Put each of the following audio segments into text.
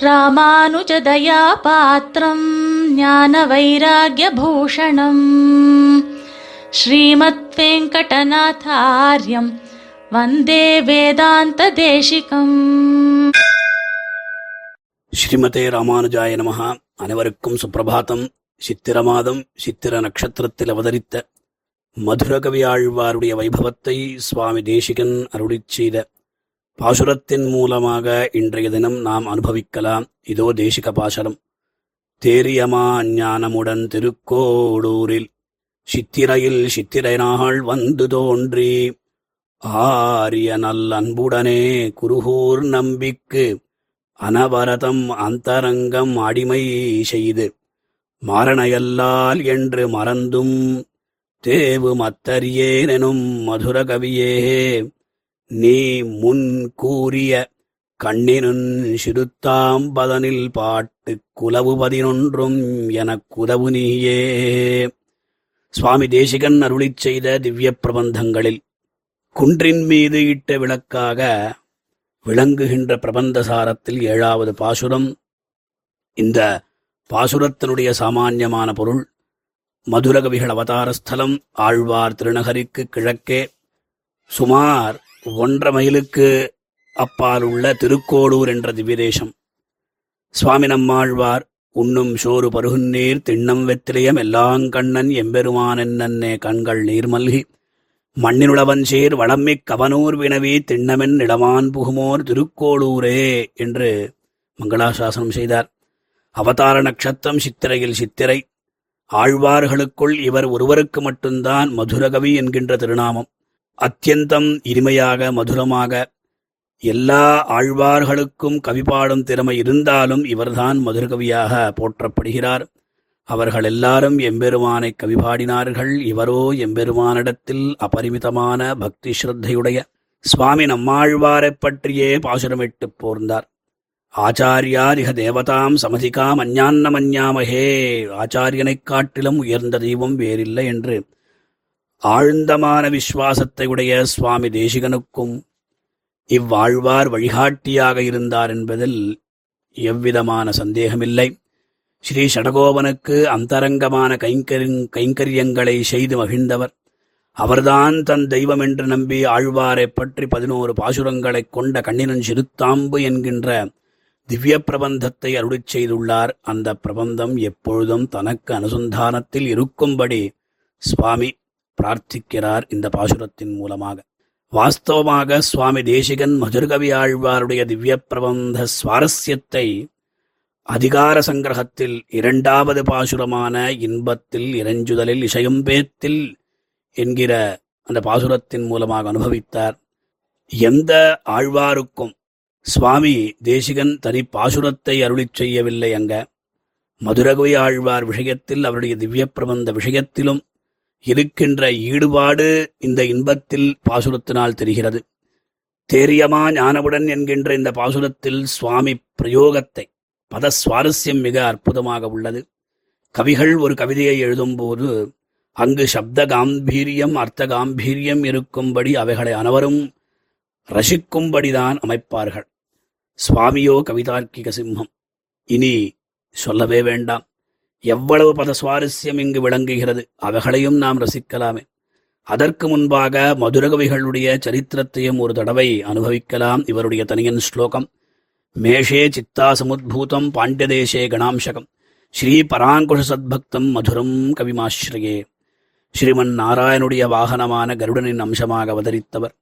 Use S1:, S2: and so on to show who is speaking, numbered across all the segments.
S1: ராமானுஜதயாபாத்திரம் ஞான வைராகியபூஷணம் ஸ்ரீமத் வெங்கடநாதாரியம் வந்தே வேதாந்த தேசிகம்
S2: ஸ்ரீமதே ராமானுஜாய நமகா அனைவருக்கும் சுப்பிரபாதம் சித்திர மாதம் சித்திர நட்சத்திரத்தில் அவதரித்த மதுரகவியாழ்வாருடைய வைபவத்தை சுவாமி தேசிகன் அருளிச் செய்த பாசுரத்தின் மூலமாக இன்றைய தினம் நாம் அனுபவிக்கலாம். இதோ தேசிக பாசரம். தேரியமா ஞானமுடன் திருக்கோடூரில் சித்திரையில் சித்திரை நாள் வந்து தோன்றி ஆரிய நல் அன்புடனே குருகூர் நம்பிக்கு அனவரதம் அந்தரங்கம் அடிமை செய்து மாறனையல்லால் என்று மறந்தும் தேவு மத்தரியேனெனும் மதுரகவியே நீ முன் கூறிய கண்ணினுன் சிறுத்தாம்பதனில் பாட்டு குலவு பதினொன்றும் எனக்குதவு நீயே. சுவாமி தேசிகன் அருளிச் செய்த திவ்ய பிரபந்தங்களில் குன்றின் மீது இட்ட விளக்காக விளங்குகின்ற பிரபந்த சாரத்தில் ஏழாவது பாசுரம். இந்த பாசுரத்தினுடைய சாமான்யமான பொருள் மதுரகவிகள் அவதாரஸ்தலம் ஆழ்வார் திருநகரிக்கு கிழக்கே சுமார் ஒன்றரை மைலுக்கு அப்பால் உள்ள திருக்கோளூர் என்ற திவ்யதேசம். சுவாமி நம்மாழ்வார் உண்ணும் சோறு பருகுநீர் திண்ணம் வெத்திலியம் எல்லாங்கண்ணன் எம்பெருமானென்னே கண்கள் நீர்மல்கி மண்ணினுளவன் சேர் வளம்மிக் கவனூர் வினவி திண்ணமென் இளமான் புகுமோர் திருக்கோளூரே என்று மங்களாசாசனம் செய்தார். அவதார நட்சத்திரம் சித்திரையில் சித்திரை. ஆழ்வார்களுக்குள் இவர் ஒருவருக்கு மட்டும்தான் மதுரகவி என்கின்ற திருநாமம். அத்தியந்தம் இனிமையாக மதுரமாக எல்லா ஆழ்வார்களுக்கும் கவிபாடும் திறமை இருந்தாலும் இவர்தான் மதுரகவியாக போற்றப்படுகிறார். அவர்கள் எல்லாரும் எம்பெருமானை கவிபாடினார்கள். இவரோ எம்பெருமானிடத்தில் அபரிமிதமான பக்தி ஸ்ரத்தையுடைய சுவாமி நம்மாழ்வாரைப் பற்றியே பாசுரமிட்டுப் போர்ந்தார். ஆச்சாரியார் இக தேவதாம் சமதிகாம் அஞ்ஞான்னமஞ்ஞாமகே ஆச்சாரியனைக் காட்டிலும் உயர்ந்த தெய்வம் வேறில்லை என்று ஆழ்ந்தமான விசுவாசத்தை உடைய சுவாமி தேசிகனுக்கும் இவ்வாழ்வார் வழிகாட்டியாக இருந்தார் என்பதில் எவ்விதமான சந்தேகமில்லை. ஸ்ரீ ஷடகோபனுக்கு அந்தரங்கமான கைங்கரி கைங்கரியங்களை செய்து மகிழ்ந்தவர். அவர்தான் தன் தெய்வம் என்று நம்பி ஆழ்வாரைப் பற்றி பதினோரு பாசுரங்களைக் கொண்ட கண்ணினன் சிறுத்தாம்பு என்கின்ற திவ்ய பிரபந்தத்தை அருளிச் செய்துள்ளார். அந்த பிரபந்தம் எப்பொழுதும் தனக்கு அனுசந்தானத்தில் இருக்கும்படி சுவாமி பிரார்த்திக்கிறார் இந்த பாசுரத்தின் மூலமாக. வாஸ்தவமாக சுவாமி தேசிகன் மதுர்கவி ஆழ்வாருடைய திவ்ய பிரபந்த சுவாரஸ்யத்தை அதிகார சங்கிரகத்தில் இரண்டாவது பாசுரமான இன்பத்தில் இறைஞ்சுதலில் இசையும்பேத்தில் என்கிற அந்த பாசுரத்தின் மூலமாக அனுபவித்தார். எந்த ஆழ்வாருக்கும் சுவாமி தேசிகன் தனி பாசுரத்தை அருளிச் செய்யவில்லை அங்க. மதுரகவி ஆழ்வார் விஷயத்தில் அவருடைய திவ்ய பிரபந்த விஷயத்திலும் இருக்கின்ற ஈடுபாடு இந்த இன்பத்தில் பாசுரத்தினால் தெரிகிறது. தேரியமா ஞானவுடன் என்கின்ற இந்த பாசுரத்தில் சுவாமி பிரயோகத்தை பத சுவாரஸ்யம் மிக அற்புதமாக உள்ளது. கவிகள் ஒரு கவிதையை எழுதும்போது அங்கு சப்த காம்பீரியம் அர்த்த காம்பீரியம் இருக்கும்படி அவைகளை அனைவரும் ரசிக்கும்படிதான் அமைப்பார்கள். சுவாமியோ கவிதார்க்கிக சிம்மம். இனி சொல்லவே வேண்டாம். எவ்வளவு பத சுவாரஸ்யம் இங்கு விளங்குகிறது. அவைகளையும் நாம் ரசிக்கலாமே. அதற்கு முன்பாக மதுரகவிகளுடைய சரித்திரத்தையும் ஒரு தடவை அனுபவிக்கலாம். இவருடைய தனியன் ஸ்லோகம். மேஷே சித்தா சமுத்பூதம் பாண்டியதேசே கணாம்சகம். ஸ்ரீ பராங்குஷ சத்பக்தம் மதுரம் கவிமாஸ்ரயே. ஸ்ரீமன் நாராயணுடைய வாகனமான கருடனின் அம்சமாக அவதரித்தவர்.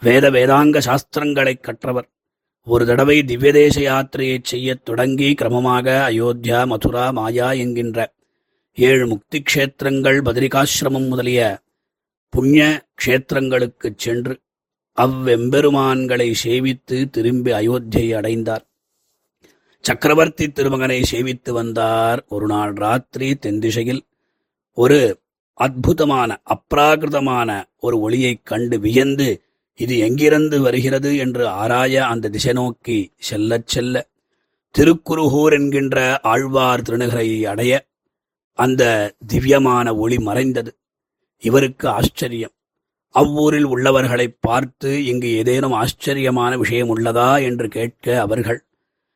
S2: வேத வேதாங்க சாஸ்திரங்களைக் கற்றவர். ஒரு தடவை திவ்யதேச யாத்திரையைச் செய்யத் தொடங்கி கிரமமாக அயோத்தியா மதுரா மாயா என்கின்ற ஏழு முக்தி க்ஷேத்திரங்கள் பத்ரிகாசிரமம் முதலிய புண்ணிய க்ஷேத்திரங்களுக்குச் சென்று அவ்வெம்பெருமான்களை சேவித்து திரும்பி அயோத்தியை அடைந்தார். சக்கரவர்த்தி திருமகனை சேவித்து வந்தார். ஒரு நாள் ராத்திரி தென்திசையில் ஒரு அற்புதமான அப்ராகிருதமான ஒரு ஒளியைக் கண்டு வியந்து இது எங்கிருந்து வருகிறது என்று ஆராய அந்த திசை நோக்கி செல்லச் செல்ல. திருக்குருகூர் என்கின்ற ஆழ்வார் திருநகரை அடைய அந்த திவ்யமான ஒளி மறைந்தது. இவருக்கு ஆச்சரியம். அவ்வூரில் உள்ளவர்களைப் பார்த்து இங்கு ஏதேனும் ஆச்சரியமான விஷயம் உள்ளதா என்று கேட்க அவர்கள்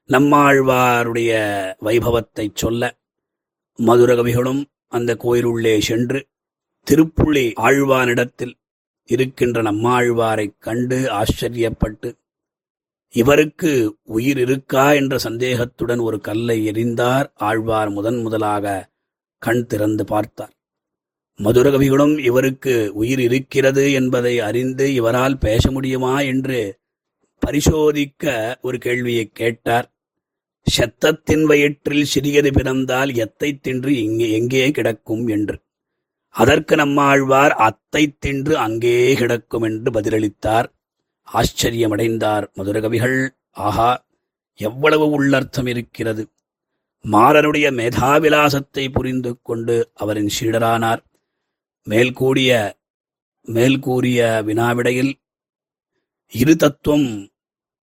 S2: நம்மாழ்வாருடைய வைபவத்தைச் சொல்ல. மதுரகவிகளும் அந்த கோயிலுள்ளே சென்று திருப்புள்ளி ஆழ்வானிடத்தில் இருக்கின்ற நம்மாழ்வாரைக் கண்டு ஆச்சரியப்பட்டு இவருக்கு உயிர் இருக்கா? என்ற சந்தேகத்துடன் ஒரு கல்லை எறிந்தார் ஆழ்வார் முதன் முதலாக கண் திறந்து பார்த்தார். மதுரகவிகளும் இவருக்கு உயிர் இருக்கிறது என்பதை அறிந்து இவரால் பேச முடியுமா? என்று பரிசோதிக்க ஒரு கேள்வியை கேட்டார். செத்தத்தின் வயிற்றில் சிறியது பிறந்தால் எத்தை தின்று இங்கே எங்கே கிடக்கும்? என்று. அதற்கு நம்மாழ்வார் அத்தை தின்று அங்கே கிடக்கும் என்று பதிலளித்தார். ஆச்சரியமடைந்தார் மதுரகவிகள். ஆஹா எவ்வளவு உள்ளர்த்தம் இருக்கிறது. மாறனுடைய மேதாவிலாசத்தை புரிந்து கொண்டு அவரின் சீடரானார். மேல்கூடிய மேல்கூறிய வினாவிடையில் இரு தத்துவம்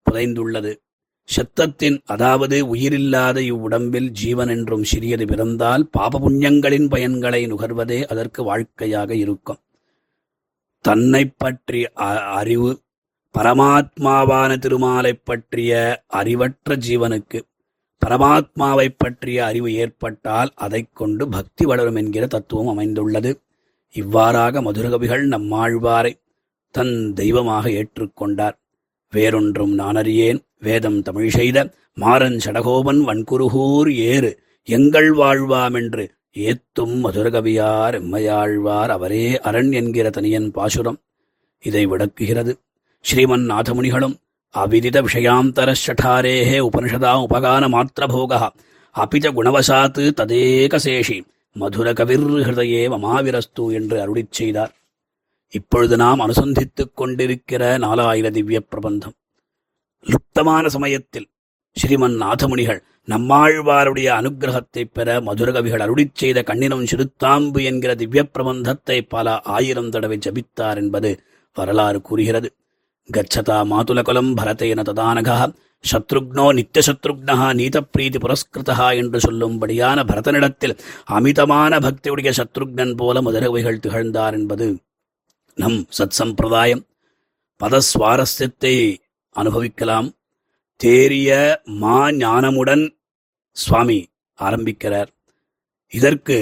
S2: புதைந்துள்ளது. செத்தத்தின் அதாவது உயிரில்லாத இவ்வுடம்பில் ஜீவன் என்றும் சிறியது பிறந்தால் பாபபுண்ணியங்களின் பயன்களை நுகர்வதே அதற்கு வாழ்க்கையாக இருக்கும். தன்னை பற்றி அ- அறிவு பரமாத்மாவான திருமாலைப் பற்றிய அறிவற்ற ஜீவனுக்கு பரமாத்மாவைப் பற்றிய அறிவு ஏற்பட்டால் அதைக் கொண்டு பக்தி வளரும் என்கிற தத்துவம் அமைந்துள்ளது. இவ்வாறாக மதுரகவிகள் நம்மாழ்வாரை தன் தெய்வமாக ஏற்றுக்கொண்டார். வேறொன்றும் நானறியேன். வேதம் தமிழ் செய்த மாறன் சடகோபன் வன்குருகூர் ஏறு. எங்கள் வாழ்வாமென்று ஏத்தும் மதுரகவியார் எம்மையாழ்வார் அவரே அரண் என்கிற தனியன் பாசுரம். இதை விளக்குகிறது. ஸ்ரீமன் நாதமுனிகளும் அவிதித விஷயாந்தர ஷடாரேஹே உபனிஷதா உபகான மாத்திரபோகா. அபித குணவசாத்து ததேகசேஷி மதுர கவிர் ஹிருதயே மமாவிரஸ்து என்று அருளிச் செய்தார். இப்பொழுது நாம் அனுசந்தித்துக் கொண்டிருக்கிற நாலாயிர திவ்ய பிரபந்தம். லுப்தமான சமயத்தில் ஸ்ரீமன் நாதமுனிகள் நம்மாழ்வாருடைய அனுகிரகத்தை பெற மதுரகவிகள் அருளிச் செய்த கண்ணினம் சிறுத்தாம்பு என்கிற திவ்ய பிரபந்தத்தை பல ஆயிரம் தடவை ஜபித்தார் என்பது வரலாறு கூறுகிறது. கச்சதா மாதுலகுலம் பரதேன ததானகா சத்ருக்னோ நித்தியசத்ருக்னஹா நீதப்பிரீதி புரஸ்கிருதா என்று சொல்லும்படியான பரதனிடத்தில் அமிதமான பக்தியுடைய சத்ருக்னன் போல மதுரகவிகள் திகழ்ந்தார் என்பது நம் சத் சம்பிரதாயம் பதஸ்வாரஸ்யத்தை அனுபவிக்கலாம். தேரிய மா ஞானமுடன் சுவாமி ஆரம்பிக்கிறார். இதற்கு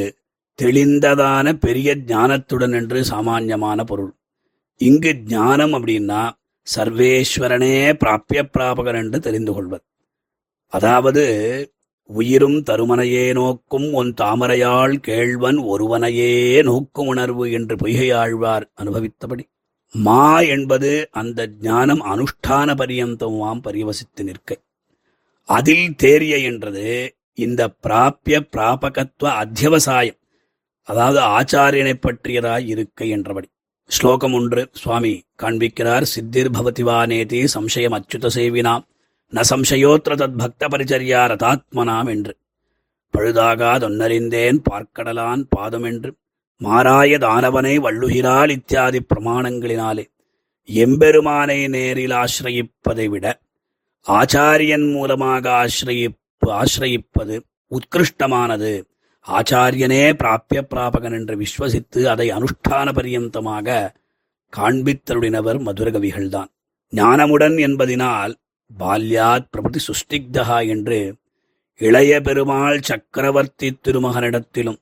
S2: தெளிந்ததான பெரிய ஞானத்துடன் என்று சாமான்யமான பொருள். இங்கு ஞானம் அப்படின்னா சர்வேஸ்வரனே பிராப்பிய பிராபகன் என்று தெரிந்து கொள்வது. அதாவது உயிரும் தருமனையே நோக்கும் உன் தாமரையாள் கேள்வன் ஒருவனையே நோக்கும் உணர்வு என்று பொய்கையாழ்வார் அனுபவித்தபடி. மா என்பது அந்த ஞானம் அனுஷ்டான பரியந்தமாம் பரிவசித்து நிற்க. அதில் தேரிய என்றது இந்த பிராபிய பிராபகத்துவ அத்தியவசாயம் அதாவது ஆச்சாரியனை பற்றியதாய் இருக்கை என்றபடி. ஸ்லோகம் ஒன்று சுவாமி காண்பிக்கிறார் சித்திர் பவதிவானேதி சம்சயம் அச்சுத சேவினாம் ந சம்சயோத்திர தத் பக்த பரிச்சரியா ரதாத்மனாம் என்று பழுதாகாதொன்னறிந்தேன் பார்க்கடலான் பாதமென்று. மாறாய தானவனை வள்ளுகிறாள் இத்தியாதி பிரமாணங்களினாலே எம்பெருமானை நேரில் ஆசிரயிப்பதை விட ஆச்சாரியன் மூலமாக ஆசிரயிப்பு ஆசிரயிப்பது உத்கிருஷ்டமானது. ஆச்சாரியனே பிராப்பிய பிராபகன் என்று விஸ்வசித்து அதை அனுஷ்டான பரியந்தமாக காண்பித்தருடினவர் மதுரகவிகள்தான். ஞானமுடன் என்பதினால் பால்யாத் பிரபதி சுஷ்டிக்தகா என்று இளைய பெருமாள் சக்கரவர்த்தி திருமகனிடத்திலும்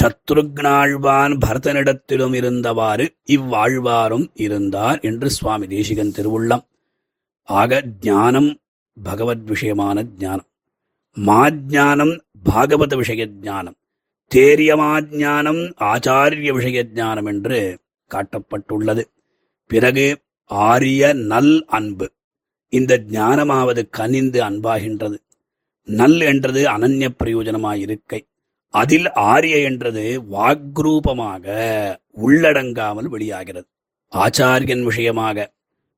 S2: சத்ருக்னாழ்வான் பரதனிடத்திலும் இருந்தவாறு இவ்வாழ்வாரும் இருந்தார் என்று சுவாமி தேசிகன் திருவுள்ளம். ஆக ஞானம் பகவத் விஷயமான ஞானம். மாஜானம் பாகவத விஷய ஞானம். தேரியமாஜானம் ஆச்சாரிய விஷய ஞானம் என்று காட்டப்பட்டுள்ளது. பிறகு ஆரிய நல் அன்பு. இந்த ஞானமாவது கனிந்து அன்பாகின்றது. நல் என்றது அனன்ய பிரயோஜனமாயிருக்கை அதில் ஆரிய என்றது வாக்ரூபமாக உள்ளடங்காமல் வெளியாகிறது. ஆச்சாரியன் விஷயமாக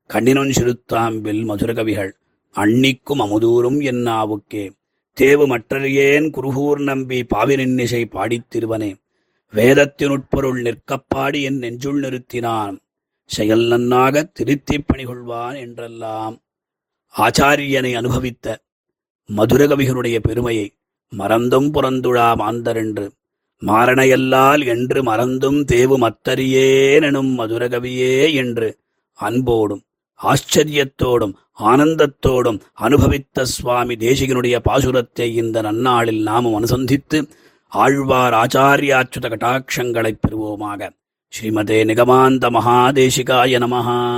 S2: கண்ணினொன் சிறுத்தாம்பில் மதுரகவிகள் அன்னிக்கும் அமுதூரும் என்னாவுக்கே தேவு மற்றறியேன் குருகூர் நம்பி பாவினின்னிசை பாடித் திருவனே. வேதத்தினுட்பொருள் நிற்கப்பாடி என் நெஞ்சுள் நிறுத்தினான். செயல் நன்னாக திருத்திப் பணிகொள்வான் என்றெல்லாம் ஆச்சாரியனை அனுபவித்த மதுரகவிகளுடைய பெருமையை மறந்தும் புறந்துழா மாந்தரென்று. மாரணையல்லால் என்று மறந்தும் தேவு மத்தறியேனெனும் மதுரகவியே என்று அன்போடும் ஆச்சரியத்தோடும் ஆனந்தத்தோடும் அனுபவித்த சுவாமி தேசிகனுடைய பாசுரத்தை இந்த நன்னாளில் நாமும் அனுசந்தித்து ஆழ்வார் ஆச்சாரியாச்சுத கட்டாட்சங்களைப் பெறுவோமாக. ஸ்ரீமதே நிகமாந்த மகாதேசிகாய நமஹா.